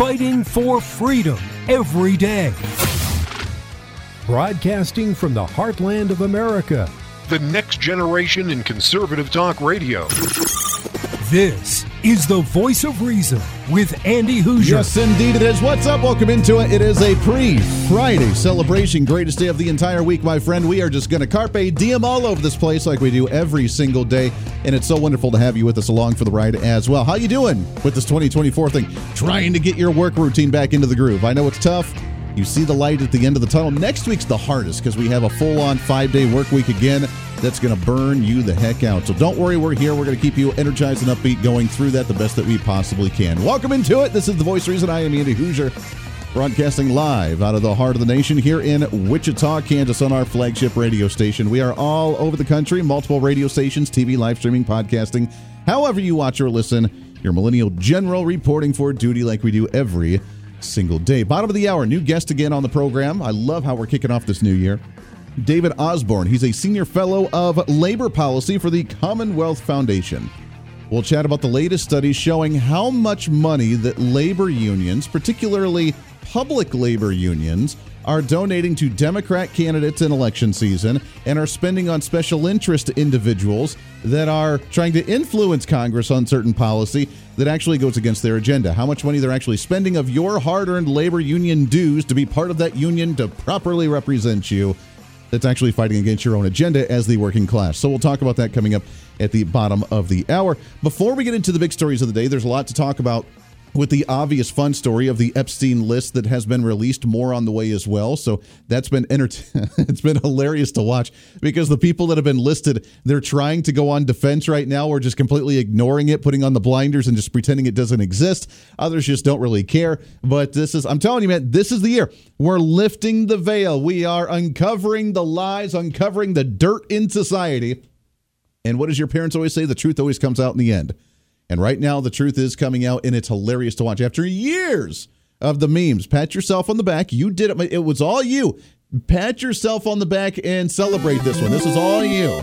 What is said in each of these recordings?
fighting for freedom every day. Broadcasting from the heartland of America, the next generation in conservative talk radio. This is the voice of reason with Andy Hooser. Yes, indeed it is. What's up? Welcome into it. It is a pre-Friday celebration. Greatest day of the entire week, my friend. We are just going to carpe diem all over this place like we do every single day, and it's so wonderful to have you with us along for the ride as well. How you doing with this 2024 thing? Trying to get your work routine back into the groove. I know it's tough. You see the light at the end of the tunnel. Next week's the hardest because we have a full-on five-day work week again that's going to burn you the heck out. So don't worry, we're here. We're going to keep you energized and upbeat going through that the best that we possibly can. Welcome into it. This is The Voice Reason. I am Andy Hooser. broadcasting live out of the heart of the nation here in Wichita, Kansas on our flagship radio station. We are all over the country, multiple radio stations, TV, live streaming, podcasting. However you watch or listen, your millennial general reporting for duty like we do every single day. Bottom of the hour, new guest again on the program. I love how we're kicking off this new year. David Osborne. He's a senior fellow of labor policy for the Commonwealth Foundation. We'll chat about the latest studies showing how much money that labor unions, particularly public labor unions, are donating to Democrat candidates in election season and are spending on special interest individuals that are trying to influence Congress on certain policy that actually goes against their agenda. How much money they're actually spending of your hard earned labor union dues to be part of that union to properly represent you that's actually fighting against your own agenda as the working class. So we'll talk about that coming up at the bottom of the hour. Before we get into the big stories of the day, there's a lot to talk about with the obvious fun story of the Epstein list that has been released more on the way as well. So that's been enter- it's been hilarious to watch because the people that have been listed, they're trying to go on defense right now or just completely ignoring it, putting on the blinders and just pretending it doesn't exist. Others just don't really care. But this is I'm telling you man, this is the year. We're lifting the veil. We are uncovering the lies, uncovering the dirt in society. And what does your parents always say? The truth always comes out in the end. And right now, the truth is coming out, and it's hilarious to watch. After years of the memes, pat yourself on the back. You did it. It was all you. Pat yourself on the back and celebrate this one. This is all you.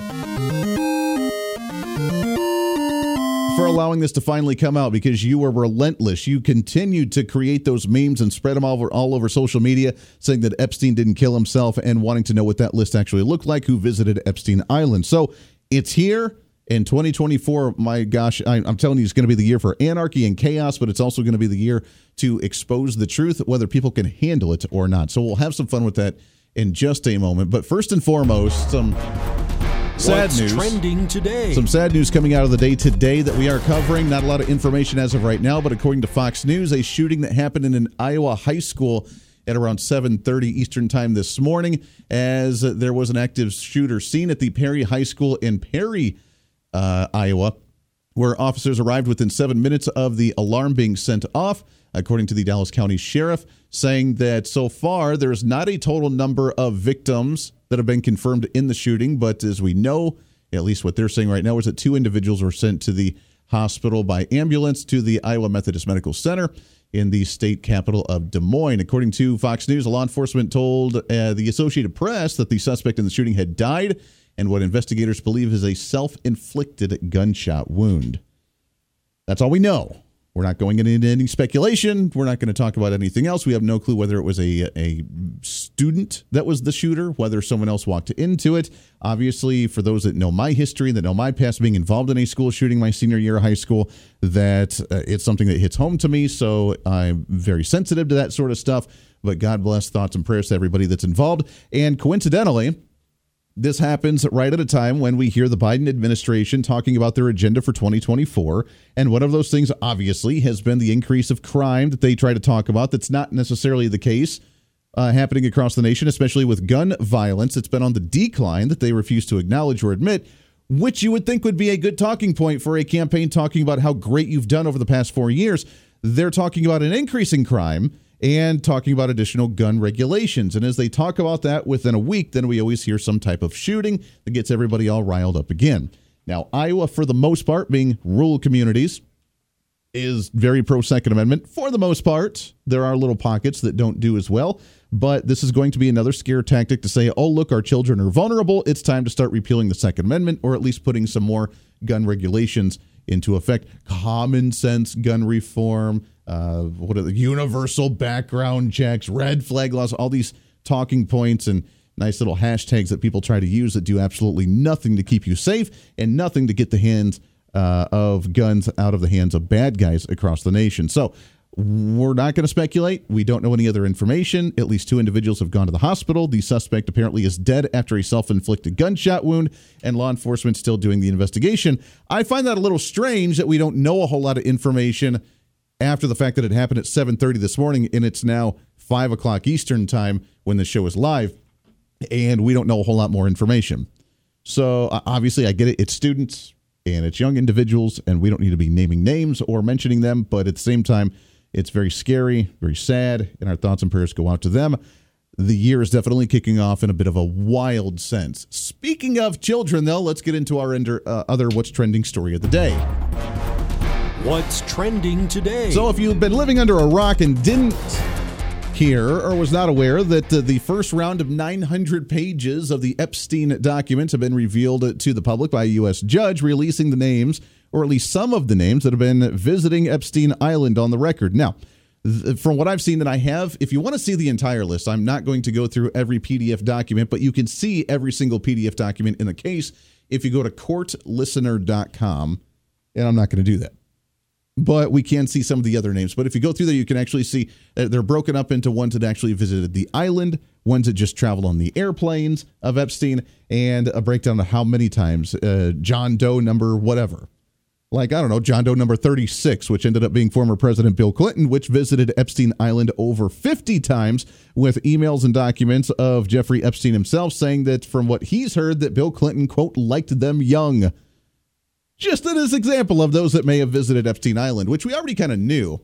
For allowing this to finally come out because you were relentless. You continued to create those memes and spread them all over, all over social media, saying that Epstein didn't kill himself and wanting to know what that list actually looked like, who visited Epstein Island. So it's here in 2024, my gosh, I, am telling you, it's going to be the year for anarchy and chaos, but it's also going to be the year to expose the truth, whether people can handle it or not. So we'll have some fun with that in just a moment. But first and foremost, some sad What's news. trending today. Some sad news coming out of the day today that we are covering. Not a lot of information as of right now, but according to Fox News, a shooting that happened in an Iowa high school at around 7:30 Eastern Time this morning as there was an active shooter seen at the Perry High School in Perry uh, Iowa, where officers arrived within seven minutes of the alarm being sent off, according to the Dallas County Sheriff, saying that so far there's not a total number of victims that have been confirmed in the shooting, but as we know, at least what they're saying right now is that two individuals were sent to the hospital by ambulance to the Iowa Methodist Medical Center in the state capital of Des Moines. According to Fox News, law enforcement told uh, the Associated Press that the suspect in the shooting had died and what investigators believe is a self inflicted gunshot wound. That's all we know. We're not going into any speculation. We're not going to talk about anything else. We have no clue whether it was a, a student that was the shooter, whether someone else walked into it. Obviously, for those that know my history, that know my past being involved in a school shooting my senior year of high school, that uh, it's something that hits home to me. So I'm very sensitive to that sort of stuff. But God bless thoughts and prayers to everybody that's involved. And coincidentally, this happens right at a time when we hear the Biden administration talking about their agenda for 2024. And one of those things, obviously, has been the increase of crime that they try to talk about. That's not necessarily the case uh, happening across the nation, especially with gun violence. It's been on the decline that they refuse to acknowledge or admit, which you would think would be a good talking point for a campaign talking about how great you've done over the past four years. They're talking about an increase in crime and talking about additional gun regulations. And as they talk about that within a week, then we always hear some type of shooting that gets everybody all riled up again. Now, Iowa, for the most part, being rural communities, is very pro Second Amendment for the most part. There are little pockets that don't do as well, but this is going to be another scare tactic to say, oh, look, our children are vulnerable. It's time to start repealing the Second Amendment or at least putting some more gun regulations into effect. Common sense gun reform uh, what are the universal background checks, red flag laws, all these talking points and nice little hashtags that people try to use that do absolutely nothing to keep you safe and nothing to get the hands uh, of guns out of the hands of bad guys across the nation. So we're not going to speculate. We don't know any other information. At least two individuals have gone to the hospital. The suspect apparently is dead after a self inflicted gunshot wound, and law enforcement still doing the investigation. I find that a little strange that we don't know a whole lot of information after the fact that it happened at 7.30 this morning and it's now 5 o'clock eastern time when the show is live and we don't know a whole lot more information so obviously i get it it's students and it's young individuals and we don't need to be naming names or mentioning them but at the same time it's very scary, very sad, and our thoughts and prayers go out to them. The year is definitely kicking off in a bit of a wild sense. Speaking of children, though, let's get into our ender, uh, other What's Trending story of the day. What's trending today? So, if you've been living under a rock and didn't hear or was not aware that uh, the first round of 900 pages of the Epstein documents have been revealed to the public by a U.S. judge, releasing the names or at least some of the names that have been visiting Epstein Island on the record. Now, th- from what I've seen that I have, if you want to see the entire list, I'm not going to go through every PDF document, but you can see every single PDF document in the case if you go to courtlistener.com, and I'm not going to do that. But we can see some of the other names. But if you go through there, you can actually see they're broken up into ones that actually visited the island, ones that just traveled on the airplanes of Epstein, and a breakdown of how many times uh, John Doe number whatever like, I don't know, John Doe number 36, which ended up being former President Bill Clinton, which visited Epstein Island over 50 times with emails and documents of Jeffrey Epstein himself saying that from what he's heard that Bill Clinton, quote, liked them young. Just as an example of those that may have visited Epstein Island, which we already kind of knew.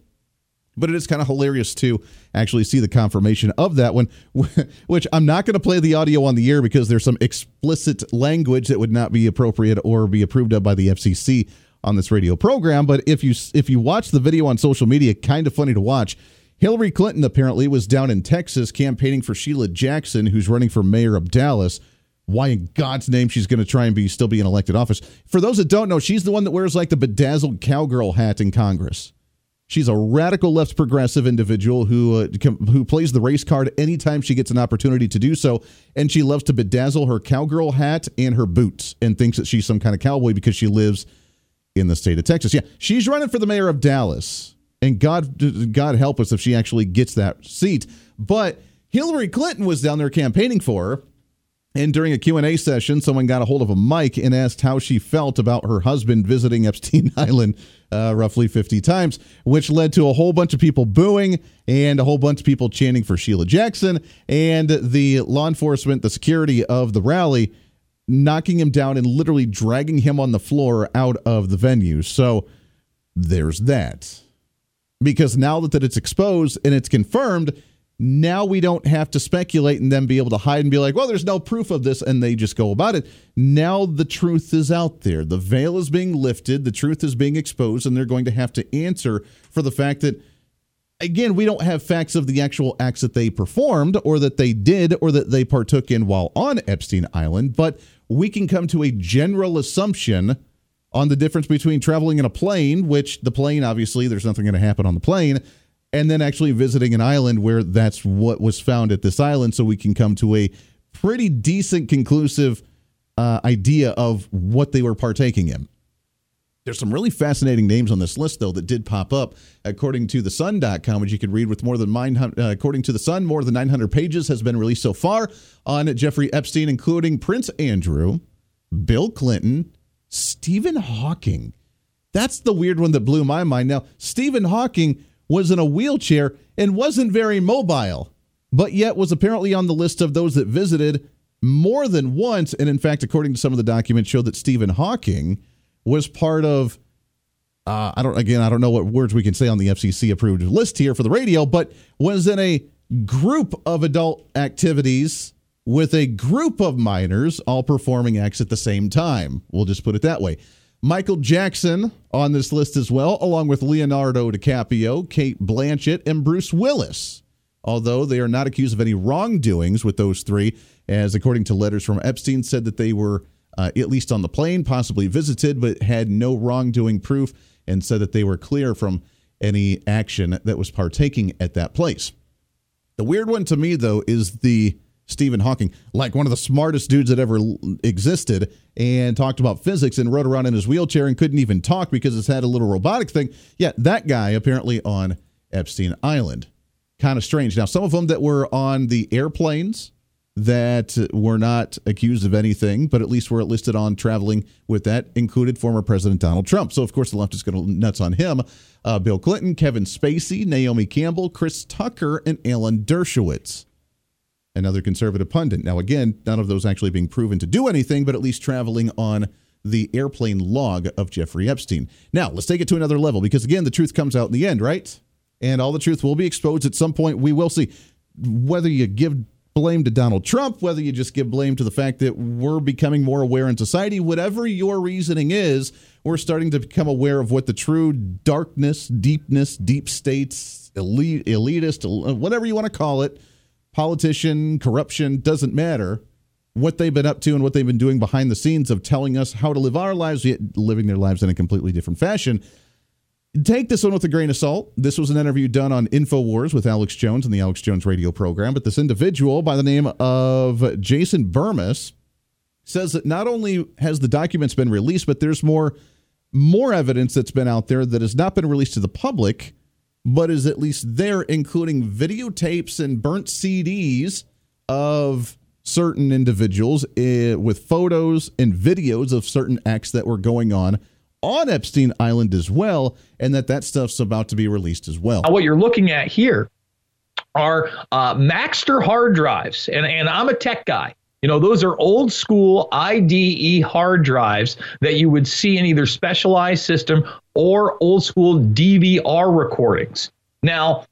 But it is kind of hilarious to actually see the confirmation of that one, which I'm not going to play the audio on the air because there's some explicit language that would not be appropriate or be approved of by the FCC on this radio program. But if you if you watch the video on social media, kind of funny to watch. Hillary Clinton apparently was down in Texas campaigning for Sheila Jackson, who's running for mayor of Dallas. Why in God's name she's going to try and be still be in elected office? For those that don't know, she's the one that wears like the bedazzled cowgirl hat in Congress. She's a radical left progressive individual who uh, who plays the race card anytime she gets an opportunity to do so, and she loves to bedazzle her cowgirl hat and her boots, and thinks that she's some kind of cowboy because she lives in the state of Texas. Yeah, she's running for the mayor of Dallas, and God, God help us if she actually gets that seat. But Hillary Clinton was down there campaigning for her, and during a Q&A session, someone got a hold of a mic and asked how she felt about her husband visiting Epstein Island uh, roughly 50 times, which led to a whole bunch of people booing and a whole bunch of people chanting for Sheila Jackson. And the law enforcement, the security of the rally, knocking him down and literally dragging him on the floor out of the venue. So there's that. Because now that it's exposed and it's confirmed, now we don't have to speculate and then be able to hide and be like, well, there's no proof of this, and they just go about it. Now the truth is out there. The veil is being lifted, the truth is being exposed, and they're going to have to answer for the fact that again, we don't have facts of the actual acts that they performed or that they did or that they partook in while on Epstein Island, but we can come to a general assumption on the difference between traveling in a plane, which the plane, obviously, there's nothing going to happen on the plane, and then actually visiting an island where that's what was found at this island. So we can come to a pretty decent, conclusive uh, idea of what they were partaking in. There's some really fascinating names on this list, though, that did pop up. According to the Sun.com, which you can read with more than 900, uh, according to the Sun, more than 900 pages has been released so far on Jeffrey Epstein, including Prince Andrew, Bill Clinton, Stephen Hawking. That's the weird one that blew my mind. Now, Stephen Hawking was in a wheelchair and wasn't very mobile, but yet was apparently on the list of those that visited more than once. And in fact, according to some of the documents, showed that Stephen Hawking was part of uh, I don't again I don't know what words we can say on the FCC approved list here for the radio, but was in a group of adult activities with a group of minors all performing acts at the same time. We'll just put it that way. Michael Jackson on this list as well, along with Leonardo DiCaprio, Cate Blanchett, and Bruce Willis. Although they are not accused of any wrongdoings with those three, as according to letters from Epstein, said that they were uh, at least on the plane, possibly visited, but had no wrongdoing proof and said that they were clear from any action that was partaking at that place. The weird one to me, though, is the Stephen Hawking, like one of the smartest dudes that ever existed, and talked about physics and rode around in his wheelchair and couldn't even talk because it's had a little robotic thing. Yeah, that guy apparently on Epstein Island. Kind of strange. Now, some of them that were on the airplanes that were not accused of anything, but at least were listed on traveling with that included former President Donald Trump. So, of course, the left is going to nuts on him. Uh, Bill Clinton, Kevin Spacey, Naomi Campbell, Chris Tucker, and Alan Dershowitz another conservative pundit. Now, again, none of those actually being proven to do anything, but at least traveling on the airplane log of Jeffrey Epstein. Now, let's take it to another level because, again, the truth comes out in the end, right? And all the truth will be exposed at some point. We will see whether you give blame to Donald Trump, whether you just give blame to the fact that we're becoming more aware in society, whatever your reasoning is, we're starting to become aware of what the true darkness, deepness, deep states, elite, elitist, whatever you want to call it, politician, corruption, doesn't matter. What they've been up to and what they've been doing behind the scenes of telling us how to live our lives, yet living their lives in a completely different fashion. Take this one with a grain of salt. This was an interview done on InfoWars with Alex Jones and the Alex Jones radio program. But this individual by the name of Jason Bermas says that not only has the documents been released, but there's more more evidence that's been out there that has not been released to the public but is at least there, including videotapes and burnt CDs of certain individuals uh, with photos and videos of certain acts that were going on on Epstein Island as well, and that that stuff's about to be released as well. Now, What you're looking at here are uh, Maxtor hard drives, and, and I'm a tech guy. You know, those are old school IDE hard drives that you would see in either specialized system or old school DVR recordings. Now,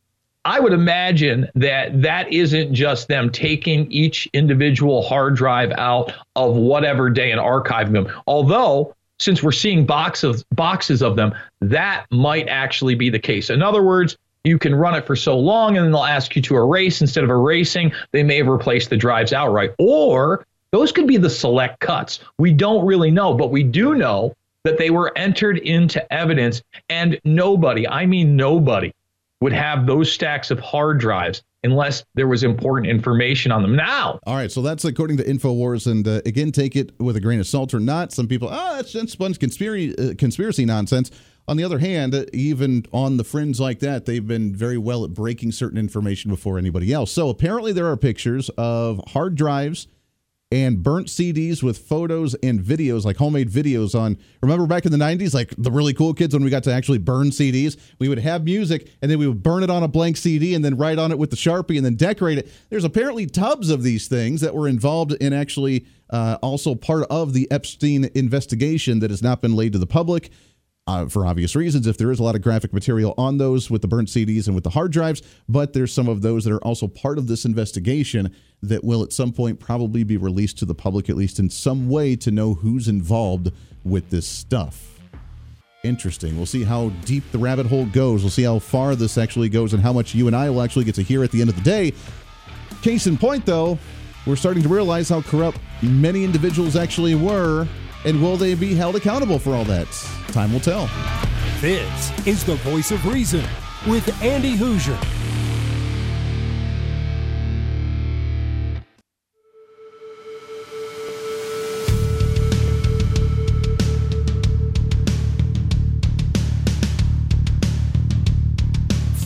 I would imagine that that isn't just them taking each individual hard drive out of whatever day and archiving them. Although, since we're seeing boxes of boxes of them, that might actually be the case. In other words, you can run it for so long and then they'll ask you to erase instead of erasing they may have replaced the drives outright or those could be the select cuts we don't really know but we do know that they were entered into evidence and nobody i mean nobody would have those stacks of hard drives unless there was important information on them now. All right, so that's according to InfoWars. And uh, again, take it with a grain of salt or not. Some people, oh, that's just sponge conspiracy, uh, conspiracy nonsense. On the other hand, even on the fringe like that, they've been very well at breaking certain information before anybody else. So apparently, there are pictures of hard drives and burnt CDs with photos and videos, like homemade videos on. Remember back in the 90s, like the really cool kids when we got to actually burn CDs? We would have music and then we would burn it on a blank CD and then write on it with the Sharpie and then decorate it. There's apparently tubs of these things that were involved in actually uh, also part of the Epstein investigation that has not been laid to the public uh, for obvious reasons, if there is a lot of graphic material on those with the burnt CDs and with the hard drives, but there's some of those that are also part of this investigation that will at some point probably be released to the public, at least in some way, to know who's involved with this stuff. Interesting. We'll see how deep the rabbit hole goes. We'll see how far this actually goes and how much you and I will actually get to hear at the end of the day. Case in point, though, we're starting to realize how corrupt many individuals actually were and will they be held accountable for all that? Time will tell. This is the voice of reason with Andy Hooser.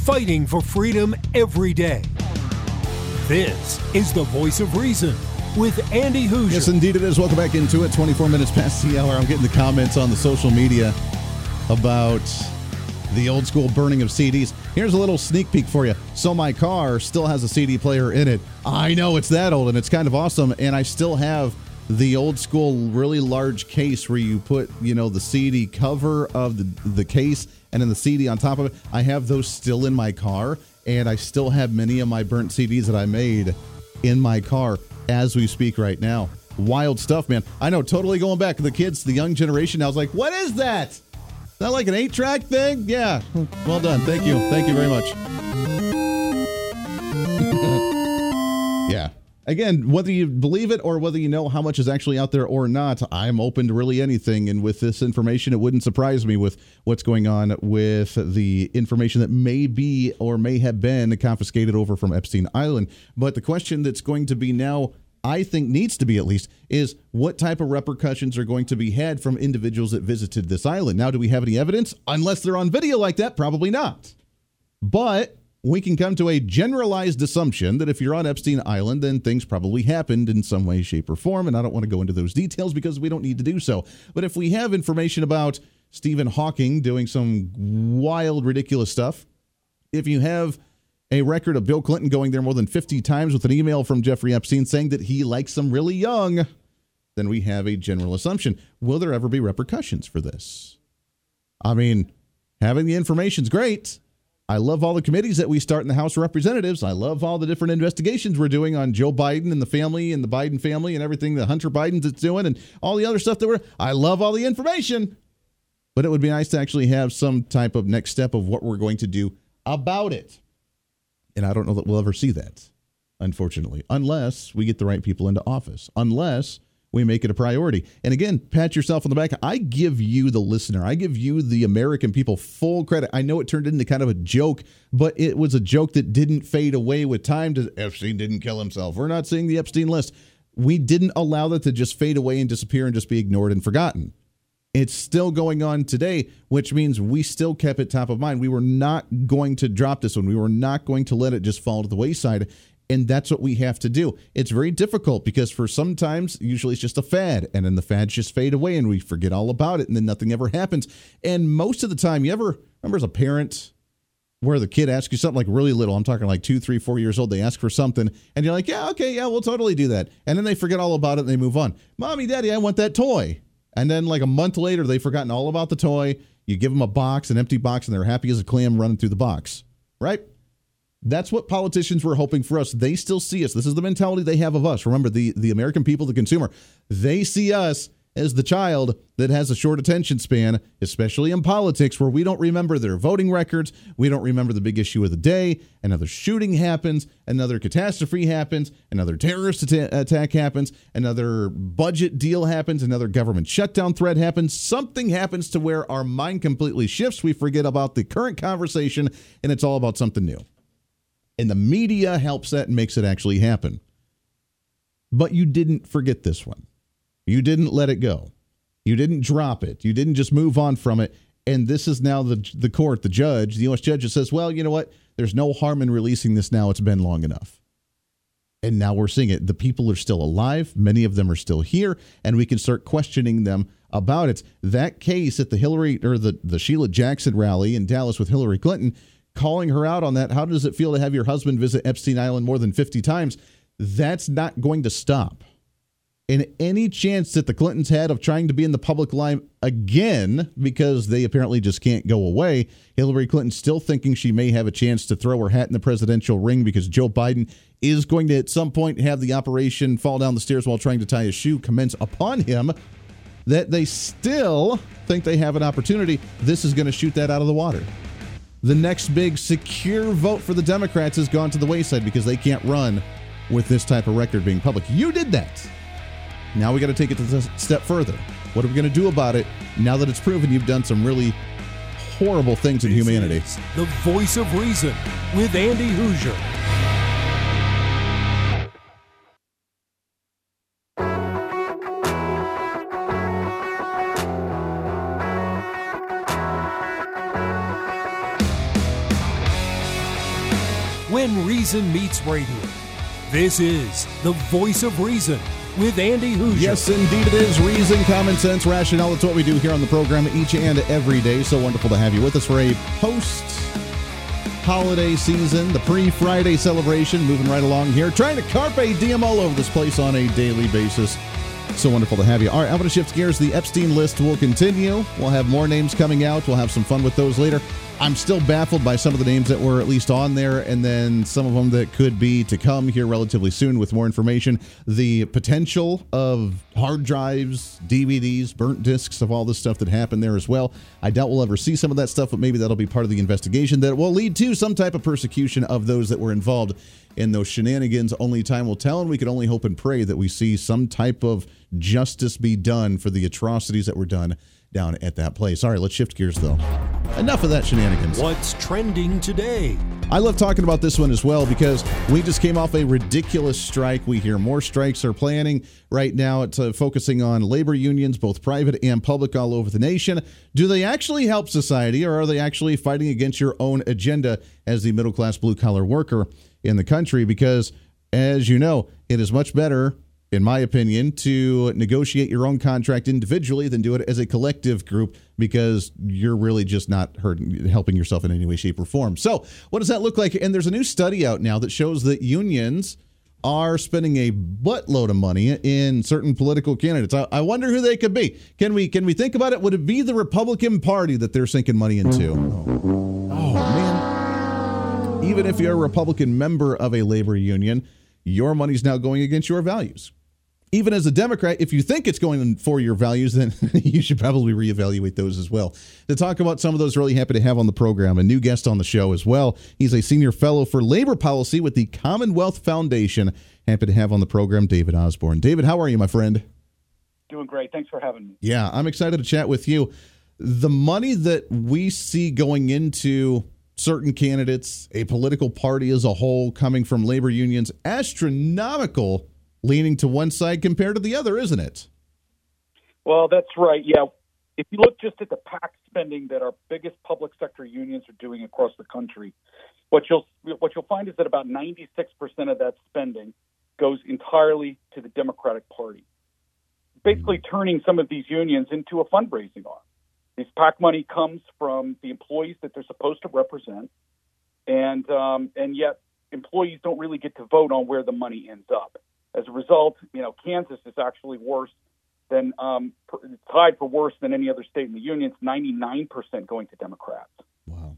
Fighting for freedom every day. This is the voice of reason with Andy Hooser. Yes, indeed it is. Welcome back into it. 24 minutes past the hour. I'm getting the comments on the social media about the old school burning of CDs. Here's a little sneak peek for you. So my car still has a CD player in it. I know it's that old and it's kind of awesome. And I still have the old school, really large case where you put, you know, the CD cover of the, the case and then the CD on top of it. I have those still in my car, and I still have many of my burnt CDs that I made in my car as we speak right now. Wild stuff, man. I know, totally going back. To the kids, the young generation now is like, what is that? Is that like an eight track thing? Yeah. Well done. Thank you. Thank you very much. yeah. Again, whether you believe it or whether you know how much is actually out there or not, I'm open to really anything. And with this information, it wouldn't surprise me with what's going on with the information that may be or may have been confiscated over from Epstein Island. But the question that's going to be now I think needs to be at least is what type of repercussions are going to be had from individuals that visited this island. Now, do we have any evidence? Unless they're on video like that, probably not. But we can come to a generalized assumption that if you're on Epstein Island, then things probably happened in some way, shape, or form. And I don't want to go into those details because we don't need to do so. But if we have information about Stephen Hawking doing some wild, ridiculous stuff, if you have a record of Bill Clinton going there more than 50 times with an email from Jeffrey Epstein saying that he likes them really young, then we have a general assumption. Will there ever be repercussions for this? I mean, having the information is great. I love all the committees that we start in the House of Representatives. I love all the different investigations we're doing on Joe Biden and the family and the Biden family and everything that Hunter Biden's doing and all the other stuff that we're. I love all the information, but it would be nice to actually have some type of next step of what we're going to do about it. And I don't know that we'll ever see that, unfortunately, unless we get the right people into office, unless we make it a priority. And again, pat yourself on the back. I give you, the listener, I give you, the American people, full credit. I know it turned into kind of a joke, but it was a joke that didn't fade away with time. To, Epstein didn't kill himself. We're not seeing the Epstein list. We didn't allow that to just fade away and disappear and just be ignored and forgotten. It's still going on today, which means we still kept it top of mind. We were not going to drop this one. We were not going to let it just fall to the wayside. And that's what we have to do. It's very difficult because for sometimes, usually it's just a fad, and then the fads just fade away and we forget all about it, and then nothing ever happens. And most of the time, you ever remember as a parent where the kid asks you something like really little, I'm talking like two, three, four years old, they ask for something, and you're like, yeah, okay, yeah, we'll totally do that. And then they forget all about it and they move on. Mommy, daddy, I want that toy. And then, like a month later, they've forgotten all about the toy. You give them a box, an empty box, and they're happy as a clam running through the box, right? That's what politicians were hoping for us. They still see us. This is the mentality they have of us. Remember, the, the American people, the consumer, they see us as the child that has a short attention span, especially in politics, where we don't remember their voting records. We don't remember the big issue of the day. Another shooting happens, another catastrophe happens, another terrorist attack happens, another budget deal happens, another government shutdown threat happens. Something happens to where our mind completely shifts. We forget about the current conversation, and it's all about something new. And the media helps that and makes it actually happen. But you didn't forget this one. You didn't let it go. You didn't drop it. You didn't just move on from it. And this is now the the court, the judge, the U.S. judge that says, well, you know what? There's no harm in releasing this now. It's been long enough. And now we're seeing it. The people are still alive. Many of them are still here, and we can start questioning them about it. That case at the Hillary or the, the Sheila Jackson rally in Dallas with Hillary Clinton, calling her out on that. How does it feel to have your husband visit Epstein Island more than 50 times? That's not going to stop and any chance that the Clintons had of trying to be in the public line again, because they apparently just can't go away, Hillary Clinton still thinking she may have a chance to throw her hat in the presidential ring because Joe Biden is going to at some point have the operation fall down the stairs while trying to tie his shoe commence upon him. That they still think they have an opportunity. This is going to shoot that out of the water. The next big secure vote for the Democrats has gone to the wayside because they can't run with this type of record being public. You did that. Now we got to take it a step further. What are we going to do about it now that it's proven you've done some really horrible things in this humanity? the voice of reason with Andy Hooser. Reason Meets Radio. This is the voice of reason with Andy Hooser. Yes, indeed it is. Reason, common sense, rationale. It's what we do here on the program each and every day. So wonderful to have you with us for a post holiday season, the pre Friday celebration. Moving right along here, trying to carpe diem all over this place on a daily basis. So wonderful to have you. All right, I'm going to shift gears. The Epstein list will continue. We'll have more names coming out. We'll have some fun with those later. I'm still baffled by some of the names that were at least on there, and then some of them that could be to come here relatively soon with more information. The potential of hard drives, DVDs, burnt discs of all the stuff that happened there as well. I doubt we'll ever see some of that stuff, but maybe that'll be part of the investigation that will lead to some type of persecution of those that were involved in those shenanigans. Only time will tell, and we can only hope and pray that we see some type of justice be done for the atrocities that were done down at that place. All right, let's shift gears though. Enough of that shenanigans. What's trending today? I love talking about this one as well because we just came off a ridiculous strike. We hear more strikes are planning right now. It's uh, focusing on labor unions, both private and public, all over the nation. Do they actually help society, or are they actually fighting against your own agenda as the middle class blue collar worker in the country? Because, as you know, it is much better in my opinion, to negotiate your own contract individually than do it as a collective group because you're really just not hurting, helping yourself in any way, shape, or form. So, what does that look like? And there's a new study out now that shows that unions are spending a buttload of money in certain political candidates. I, I wonder who they could be. Can we can we think about it? Would it be the Republican Party that they're sinking money into? Oh, oh man! Even if you're a Republican member of a labor union, your money's now going against your values even as a Democrat, if you think it's going for your values, then you should probably reevaluate those as well. To talk about some of those, really happy to have on the program a new guest on the show as well. He's a senior fellow for labor policy with the Commonwealth Foundation. Happy to have on the program David Osborne. David, how are you, my friend? Doing great. Thanks for having me. Yeah, I'm excited to chat with you. The money that we see going into certain candidates, a political party as a whole, coming from labor unions, astronomical leaning to one side compared to the other, isn't it? Well, that's right. Yeah. If you look just at the PAC spending that our biggest public sector unions are doing across the country, what you'll what you'll find is that about 96% of that spending goes entirely to the Democratic Party, basically turning some of these unions into a fundraising arm. This PAC money comes from the employees that they're supposed to represent, and um, and yet employees don't really get to vote on where the money ends up. As a result, you know, Kansas is actually worse than um, tied for worse than any other state in the union. It's 99% going to Democrats. Wow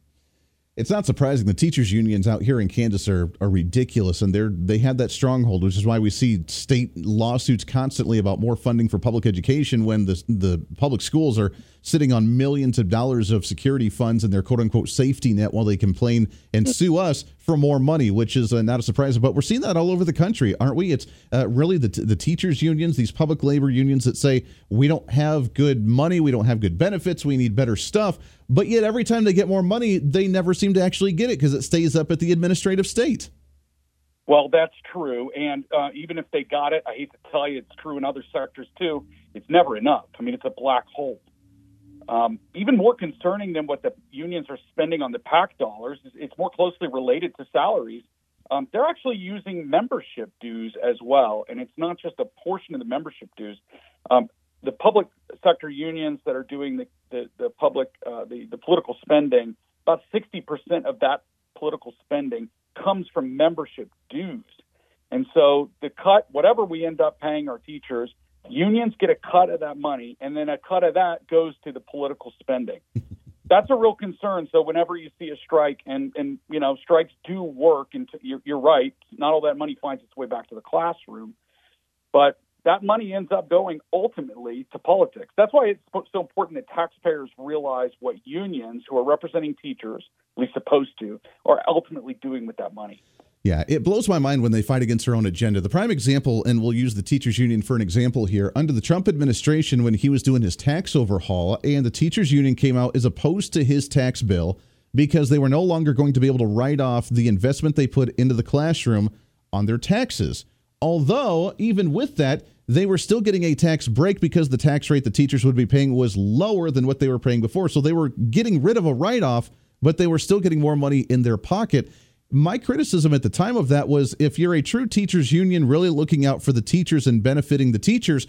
it's not surprising the teachers unions out here in Kansas are, are ridiculous and they're they have that stronghold which is why we see state lawsuits constantly about more funding for public education when the the public schools are sitting on millions of dollars of security funds and their quote unquote safety net while they complain and sue us for more money which is uh, not a surprise but we're seeing that all over the country aren't we it's uh, really the the teachers unions these public labor unions that say we don't have good money we don't have good benefits we need better stuff but yet, every time they get more money, they never seem to actually get it because it stays up at the administrative state. Well, that's true. And uh, even if they got it, I hate to tell you, it's true in other sectors too. It's never enough. I mean, it's a black hole. Um, even more concerning than what the unions are spending on the PAC dollars, it's more closely related to salaries. Um, they're actually using membership dues as well, and it's not just a portion of the membership dues. Um, the public sector unions that are doing the the, the public uh, the the political spending, about sixty percent of that political spending comes from membership dues, and so the cut, whatever we end up paying our teachers, unions get a cut of that money, and then a cut of that goes to the political spending. That's a real concern. So whenever you see a strike, and and you know strikes do work, and you're, you're right, not all that money finds its way back to the classroom, but that money ends up going ultimately to politics. That's why it's so important that taxpayers realize what unions who are representing teachers, at least supposed to, are ultimately doing with that money. Yeah, it blows my mind when they fight against their own agenda. The prime example, and we'll use the teachers union for an example here, under the Trump administration, when he was doing his tax overhaul, and the teachers union came out as opposed to his tax bill because they were no longer going to be able to write off the investment they put into the classroom on their taxes. Although, even with that, they were still getting a tax break because the tax rate the teachers would be paying was lower than what they were paying before. So they were getting rid of a write off, but they were still getting more money in their pocket. My criticism at the time of that was if you're a true teachers union really looking out for the teachers and benefiting the teachers,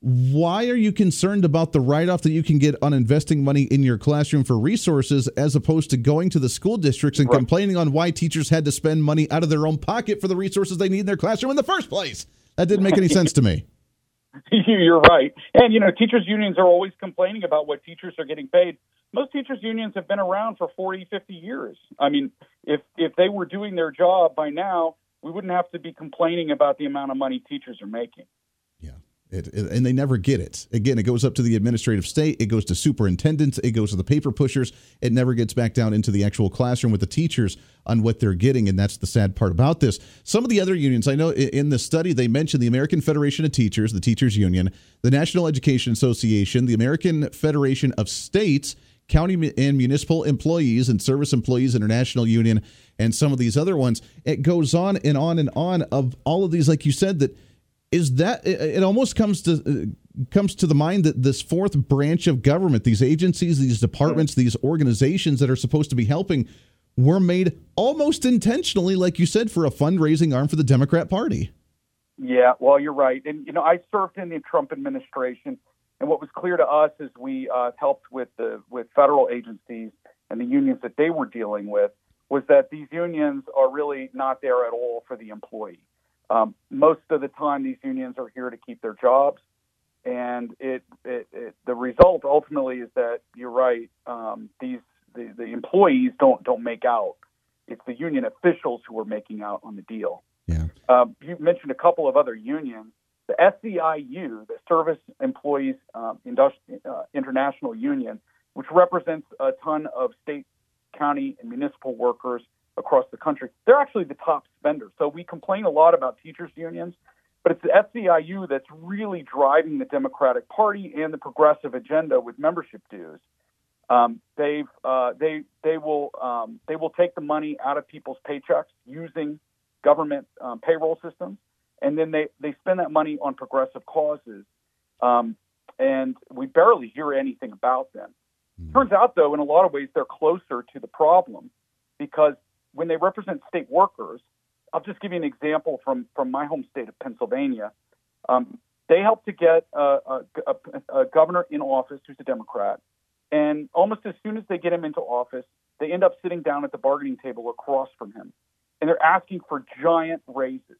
why are you concerned about the write off that you can get on investing money in your classroom for resources as opposed to going to the school districts and right. complaining on why teachers had to spend money out of their own pocket for the resources they need in their classroom in the first place? That didn't make any sense to me. You're right. And, you know, teachers' unions are always complaining about what teachers are getting paid. Most teachers unions have been around for 40, 50 years. I mean, if if they were doing their job by now, we wouldn't have to be complaining about the amount of money teachers are making. Yeah. It, it, and they never get it. Again, it goes up to the administrative state, it goes to superintendents, it goes to the paper pushers. It never gets back down into the actual classroom with the teachers on what they're getting. And that's the sad part about this. Some of the other unions, I know in the study, they mentioned the American Federation of Teachers, the Teachers Union, the National Education Association, the American Federation of States, County and Municipal Employees and Service Employees International Union, and some of these other ones. It goes on and on and on of all of these, like you said, that is that it almost comes to uh, comes to the mind that this fourth branch of government these agencies these departments these organizations that are supposed to be helping were made almost intentionally like you said for a fundraising arm for the democrat party. Yeah well you're right. And you know i served in the trump administration and what was clear to us is we uh, helped with the with federal agencies and the unions that they were dealing with was that these unions are really not there at all for the employee um, most of the time, these unions are here to keep their jobs, and it, it, it the result ultimately is that you're right. Um, these the, the employees don't don't make out. It's the union officials who are making out on the deal. Yeah. Um, you mentioned a couple of other unions. The SEIU, the Service Employees um, Industri- uh, International Union, which represents a ton of state, county, and municipal workers across the country. They're actually the top spenders. So we complain a lot about teachers' unions, but it's the SEIU that's really driving the Democratic Party and the progressive agenda with membership dues. Um, they've uh, they they will um, they will take the money out of people's paychecks using government um, payroll systems, and then they they spend that money on progressive causes. Um, and we barely hear anything about them. Mm-hmm. Turns out, though, in a lot of ways, they're closer to the problem because when they represent state workers, I'll just give you an example from, from my home state of Pennsylvania. Um, they help to get a, a, a, governor in office who's a Democrat, and almost as soon as they get him into office, they end up sitting down at the bargaining table across from him, and they're asking for giant raises.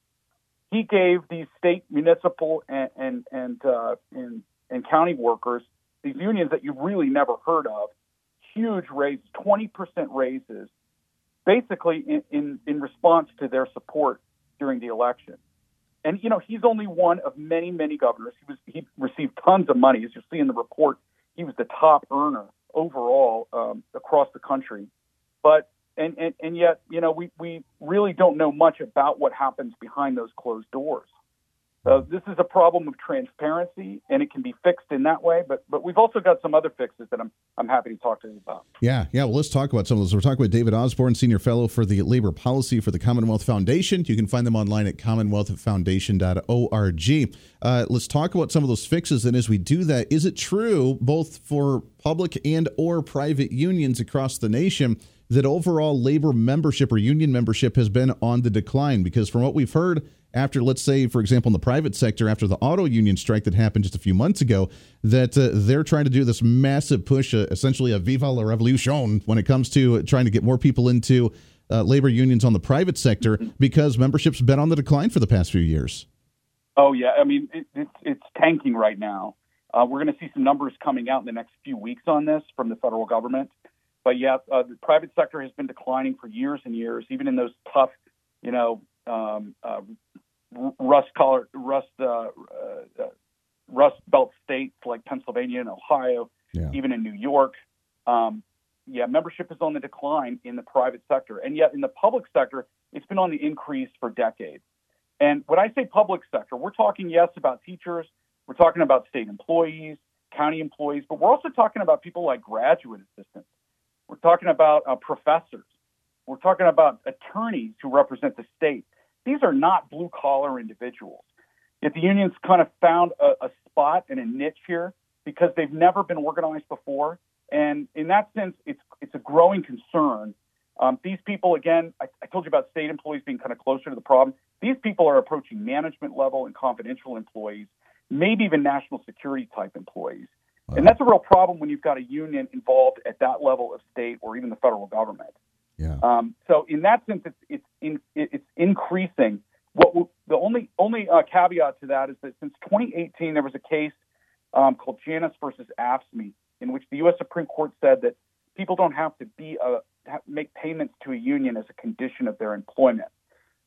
He gave these state, municipal, and and and, uh, and, and county workers these unions that you've really never heard of huge raises, 20% raises basically in, in, in response to their support during the election. And you know, he's only one of many, many governors. He was he received tons of money, as you see in the report. He was the top earner overall um, across the country. But and, and and yet, you know, we we really don't know much about what happens behind those closed doors. So this is a problem of transparency, and it can be fixed in that way. But but we've also got some other fixes that I'm I'm happy to talk to you about. Yeah, yeah. Well, let's talk about some of those. We're talking with David Osborne, senior fellow for the Labor Policy for the Commonwealth Foundation. You can find them online at commonwealthfoundation.org. Uh, let's talk about some of those fixes. And as we do that, is it true both for public and or private unions across the nation? That overall labor membership or union membership has been on the decline because from what we've heard after, let's say, for example, in the private sector, after the auto union strike that happened just a few months ago, that uh, they're trying to do this massive push, uh, essentially a viva la revolution, when it comes to trying to get more people into uh, labor unions on the private sector because membership's been on the decline for the past few years. Oh yeah, I mean it, it's it's tanking right now. Uh, we're going to see some numbers coming out in the next few weeks on this from the federal government. But yeah, uh, the private sector has been declining for years and years, even in those tough, you know, um, uh, rust color rust uh, uh, rust belt states like Pennsylvania and Ohio, yeah. even in New York. Um, yeah, membership is on the decline in the private sector, and yet in the public sector, it's been on the increase for decades. And when I say public sector, we're talking yes about teachers, we're talking about state employees, county employees, but we're also talking about people like graduate assistants. We're talking about uh, professors. We're talking about attorneys who represent the state. These are not blue collar individuals. Yet the unions kind of found a, a spot and a niche here because they've never been organized before. And in that sense, it's it's a growing concern. Um, these people, again, I, I, told you about state employees being kind of closer to the problem. These people are approaching management level and confidential employees, maybe even national security type employees. Wow. And that's a real problem when you've got a union involved at that level of state or even the federal government. Yeah. Um, so in that sense, it's it's in, it's increasing. What the only only uh, caveat to that is that since 2018 there was a case um, called Janus versus AFSCME in which the U.S. Supreme Court said that people don't have to be a, make payments to a union as a condition of their employment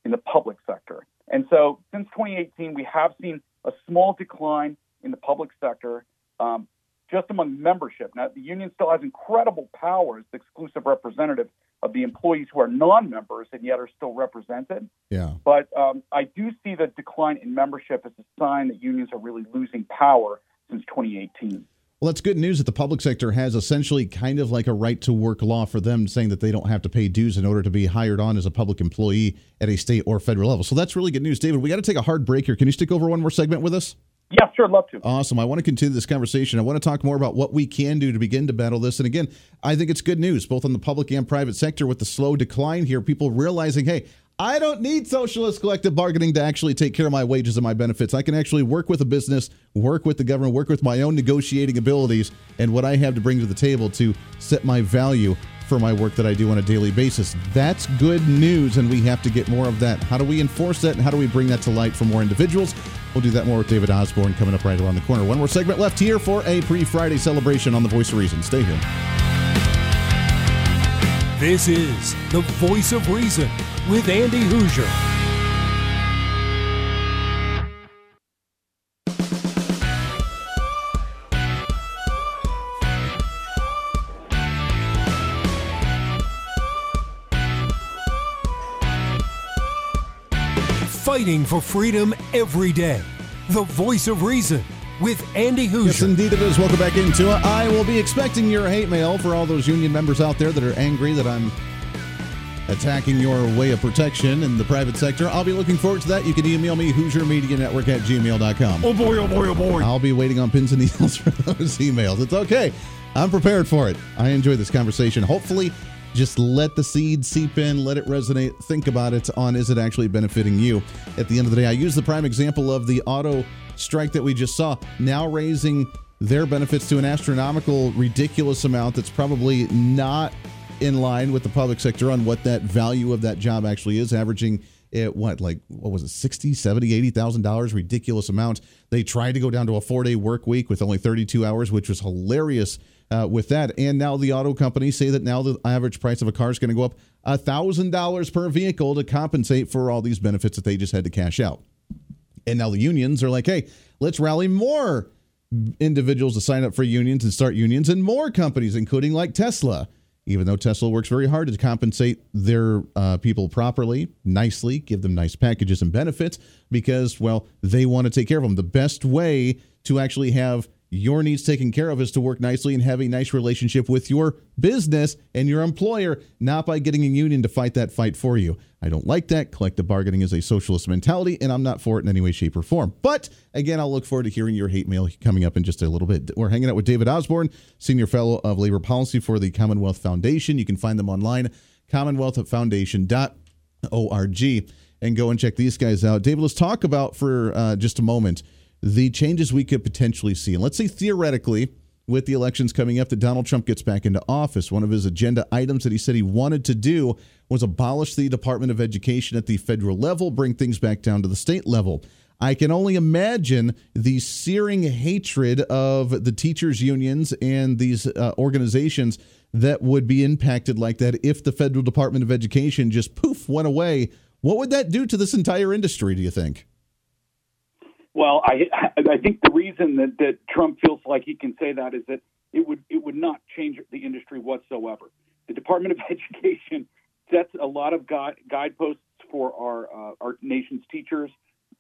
in the public sector. And so since 2018, we have seen a small decline in the public sector um, just among membership. Now, the union still has incredible power as the exclusive representative of the employees who are non-members and yet are still represented. Yeah. But um, I do see the decline in membership as a sign that unions are really losing power since 2018. Well, that's good news that the public sector has essentially kind of like a right to work law for them, saying that they don't have to pay dues in order to be hired on as a public employee at a state or federal level. So that's really good news. David, we got to take a hard break here. Can you stick over one more segment with us? Yeah, sure, love to. Awesome. I want to continue this conversation. I want to talk more about what we can do to begin to battle this. And again, I think it's good news, both on the public and private sector, with the slow decline here. People realizing, hey, I don't need socialist collective bargaining to actually take care of my wages and my benefits. I can actually work with a business, work with the government, work with my own negotiating abilities and what I have to bring to the table to set my value for my work that I do on a daily basis. That's good news, and we have to get more of that. How do we enforce that, and how do we bring that to light for more individuals? We'll do that more with David Osborne coming up right around the corner. One more segment left here for a pre Friday celebration on The Voice of Reason. Stay here. This is The Voice of Reason with Andy Hooser. Fighting for freedom every day. The Voice of Reason with Andy Hooser. Yes, indeed it is. Welcome back into it. I will be expecting your hate mail for all those union members out there that are angry that I'm attacking your way of protection in the private sector. I'll be looking forward to that. You can email me, HooserMediaNetwork at gmail.com. Oh boy, oh boy, oh boy. I'll be waiting on pins and needles for those emails. It's okay. I'm prepared for it. I enjoy this conversation. Hopefully, just let the seed seep in, let it resonate. Think about it on is it actually benefiting you? At the end of the day, I use the prime example of the auto strike that we just saw, now raising their benefits to an astronomical, ridiculous amount that's probably not in line with the public sector on what that value of that job actually is, averaging at what, like, what was it, 60, 70, 80,000 dollars, ridiculous amount. They tried to go down to a four day work week with only 32 hours, which was hilarious uh, with that. And now the auto companies say that now the average price of a car is going to go up $1,000 per vehicle to compensate for all these benefits that they just had to cash out. And now the unions are like, hey, let's rally more individuals to sign up for unions and start unions and more companies, including like Tesla. Even though Tesla works very hard to compensate their uh, people properly, nicely, give them nice packages and benefits because, well, they want to take care of them. The best way to actually have your needs taken care of is to work nicely and have a nice relationship with your business and your employer, not by getting a union to fight that fight for you. I don't like that. Collective bargaining is a socialist mentality, and I'm not for it in any way, shape, or form. But again, I'll look forward to hearing your hate mail coming up in just a little bit. We're hanging out with David Osborne, Senior Fellow of Labor Policy for the Commonwealth Foundation. You can find them online, commonwealthfoundation.org, and go and check these guys out. David, let's talk about for uh, just a moment the changes we could potentially see. And let's say theoretically, with the elections coming up, that Donald Trump gets back into office. One of his agenda items that he said he wanted to do was abolish the Department of Education at the federal level, bring things back down to the state level. I can only imagine the searing hatred of the teachers' unions and these uh, organizations that would be impacted like that if the federal Department of Education just poof went away. What would that do to this entire industry, do you think? Well, I I think the reason that, that Trump feels like he can say that is that it would it would not change the industry whatsoever. The Department of Education sets a lot of guide, guideposts for our uh, our nation's teachers,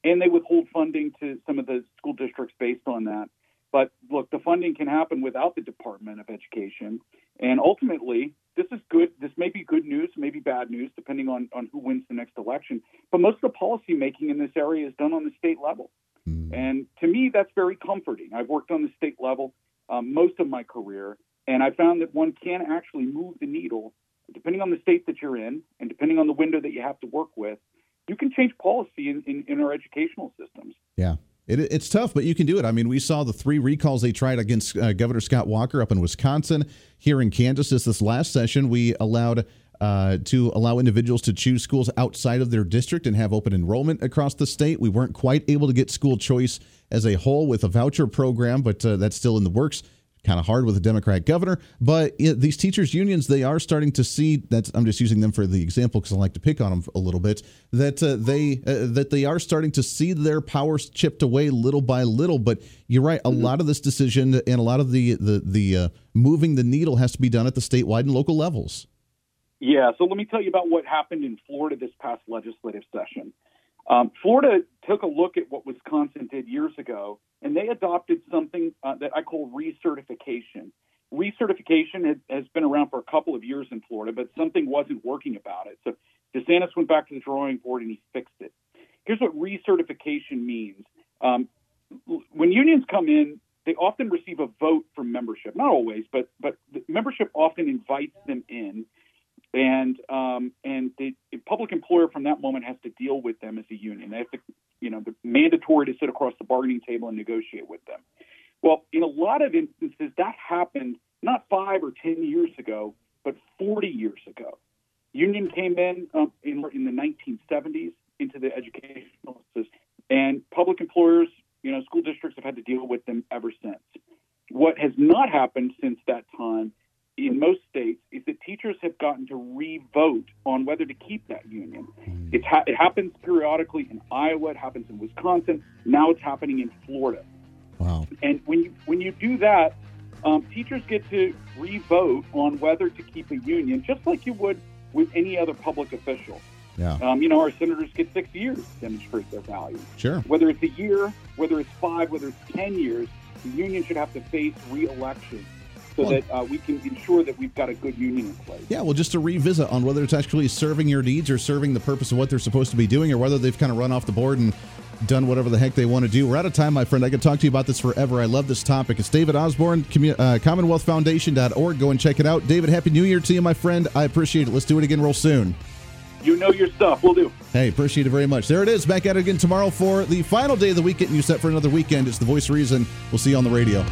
and they withhold funding to some of the school districts based on that. But look, the funding can happen without the Department of Education, and ultimately, this is good. This may be good news, maybe bad news, depending on on who wins the next election. But most of the policy making in this area is done on the state level. Mm. And to me, that's very comforting. I've worked on the state level um, most of my career, and I found that one can actually move the needle depending on the state that you're in and depending on the window that you have to work with. You can change policy in, in, in our educational systems. Yeah. It, it's tough, but you can do it. I mean, we saw the three recalls they tried against uh, Governor Scott Walker up in Wisconsin. Here in Kansas, this, this last session, we allowed uh, to allow individuals to choose schools outside of their district and have open enrollment across the state. We weren't quite able to get school choice as a whole with a voucher program, but uh, that's still in the works. kind of hard with a Democrat governor. But it, these teachers' unions, they are starting to see that. I'm just using them for the example because I like to pick on them a little bit. That uh, they uh, that they are starting to see their powers chipped away little by little. But you're right, a mm-hmm. lot of this decision and a lot of the the the uh, moving the needle has to be done at the statewide and local levels. Yeah, so let me tell you about what happened in Florida this past legislative session. Um, Florida took a look at what Wisconsin did years ago, and they adopted something uh, that I call recertification. Recertification has, been around for a couple of years in Florida, but something wasn't working about it. So DeSantis went back to the drawing board and he fixed it. Here's what recertification means. Um, when unions come in, they often receive a vote from membership. Not always, but but membership often invites them in and um, and the, the, public employer from that moment has to deal with them as a union. They have to, you know, mandatory to sit across the bargaining table and negotiate with them. Well, in a lot of instances, that happened not five or ten years ago, but 40 years ago. Union came in um, in, in the 1970s into the educational system, and public employers, you know, school districts have had to deal with them ever since. What has not happened since that time in most states is that teachers have gotten to re-vote on whether to keep that union. Mm. It, ha- it happens periodically in Iowa. It happens in Wisconsin. Now it's happening in Florida. Wow! And when you when you do that, um, teachers get to re-vote on whether to keep a union, just like you would with any other public official. Yeah. Um, you know, our senators get six years to demonstrate their value. Sure. Whether it's a year, whether it's five, whether it's ten years, the union should have to face re-election so well, that uh, we can ensure that we've got a good union in place. Yeah, well, just to revisit on whether it's actually serving your needs or serving the purpose of what they're supposed to be doing, or whether they've kind of run off the board and done whatever the heck they want to do. We're out of time, my friend. I could talk to you about this forever. I love this topic. It's David Osborne, commun- uh, CommonwealthFoundation.org. Go and check it out. David, Happy New Year to you, my friend. I appreciate it. Let's do it again real soon. You know your stuff. We'll do. Hey, appreciate it very much. There it is. Back at it again tomorrow for the final day of the weekend. You set for another weekend. It's the voice reason. We'll see you on the radio.